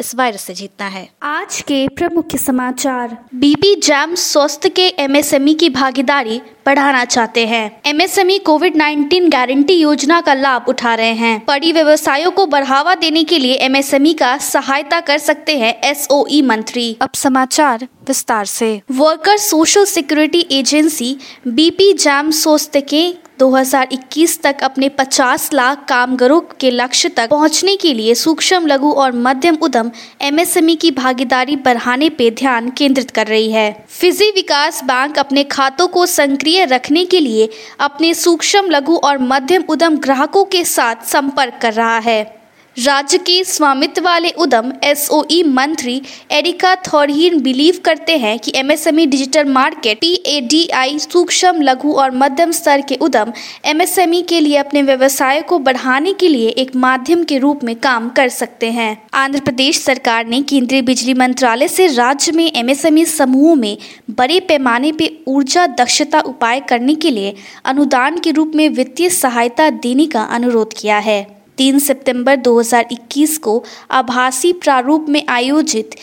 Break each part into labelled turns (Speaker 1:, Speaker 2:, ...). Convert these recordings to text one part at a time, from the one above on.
Speaker 1: इस वायरस से जीतना है।
Speaker 2: आज के प्रमुख समाचार।
Speaker 1: बीबी जैम स्वस्थ के एमएसएमई की भागीदारी बढ़ाना चाहते हैं। एमएसएमई कोविड 19 गारंटी योजना का लाभ उठा रहे हैं। बड़ी व्यवसायों को बढ़ावा देने के लिए एमएसएमई का सहायता कर सकते हैं एसओई मंत्री। अब समाचार विस्तार से। Worker social security agency BP jam स्वास्थ्य के 2021 तक अपने 50 लाख कामगारों के लक्ष्य तक पहुँचने के लिए सूक्ष्म, लघु और मध्यम उद्यम एमएसएमई की भागीदारी बढ़ाने पर ध्यान केंद्रित कर रही है। फिजी विकास बैंक अपने खातों को सक्रिय रखने के लिए अपने सूक्ष्म, लघु और मध्यम उद्यम ग्राहकों के साथ संपर्क कर रहा है। राज्य के स्वामित्व वाले उद्यम एसओई मंत्री एरिका थॉरहीन बिलीव करते हैं कि एमएसएमई डिजिटल मार्केट पीएडीआई सूक्ष्म, लघु और मध्यम स्तर के उद्यम एमएसएमई के लिए अपने व्यवसाय को बढ़ाने के लिए एक माध्यम के रूप में काम कर सकते हैं। आंध्र प्रदेश सरकार ने केंद्रीय बिजली मंत्रालय से राज्य में एमएसएमई समूहों में बड़े पैमाने पर ऊर्जा दक्षता उपाय करने के लिए अनुदान के रूप में वित्तीय सहायता देने का अनुरोध किया है। तीन सितंबर 2021 को आभासी प्रारूप में आयोजित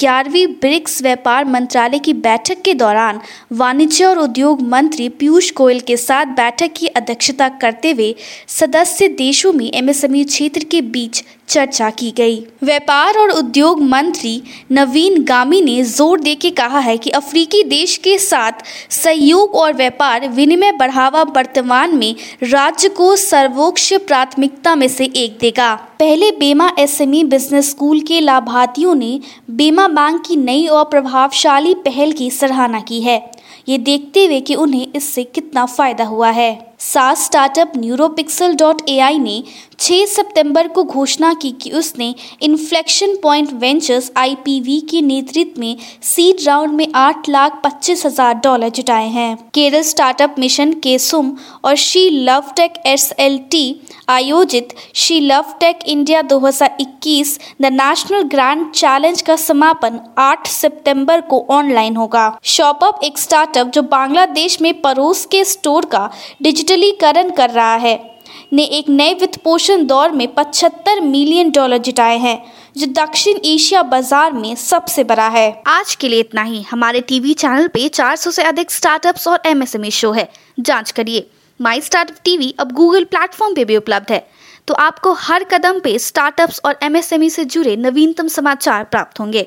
Speaker 1: ग्यारहवीं ब्रिक्स व्यापार मंत्रालय की बैठक के दौरान वाणिज्य और उद्योग मंत्री पीयूष गोयल के साथ बैठक की अध्यक्षता करते हुए सदस्य देशों में एमएसएमई क्षेत्र के बीच चर्चा की गई। व्यापार और उद्योग मंत्री नवीन गामी ने ज़ोर देके कहा है कि अफ्रीकी देश के साथ सहयोग और व्यापार, विनिमय बढ़ावा वर्तमान में राज्य को सर्वोच्च प्राथमिकता में से एक देगा। पहले बेमा एसएमई बिज़नेस स्कूल के लाभार्थियों ने बेमा बैंक की नई और प्रभावशाली पहल की सराहना की है। ये देखते हुए कि उन्हें इससे कितना फ़ायदा हुआ है। सात स्टार्टअप न्यूरोपिक्सल डॉट ए ने 6 सितंबर को घोषणा की कि उसने इन्फ्लेक्शन पॉइंट वेंचर्स आईपीवी के नेतृत्व में सीड राउंड में आठ लाख पच्चीस हज़ार डॉलर जुटाए हैं। केरल स्टार्टअप मिशन केसुम और शी लव टेक एसएलटी आयोजित she love tech India 2021 the national grand challenge का समापन 8 सितंबर को ऑनलाइन होगा। शॉपअप एक स्टार्टअप जो बांग्लादेश में पड़ोस के स्टोर का डिजिटलीकरण कर रहा है, ने एक नए वित्त पोषण दौर में 75 मिलियन डॉलर जुटाए हैं, जो दक्षिण एशिया बाज़ार में सबसे बड़ा है। आज के लिए इतना ही। हमारे टीवी चैनल पे 400 से अधिक स्टार्टअप्स और एमएसएमई शो है। जाँच करिए। माई स्टार्टअप टीवी अब गूगल प्लेटफॉर्म पे भी उपलब्ध है। तो आपको हर कदम पे स्टार्टअप्स और एमएसएमई से जुड़े नवीनतम समाचार प्राप्त होंगे।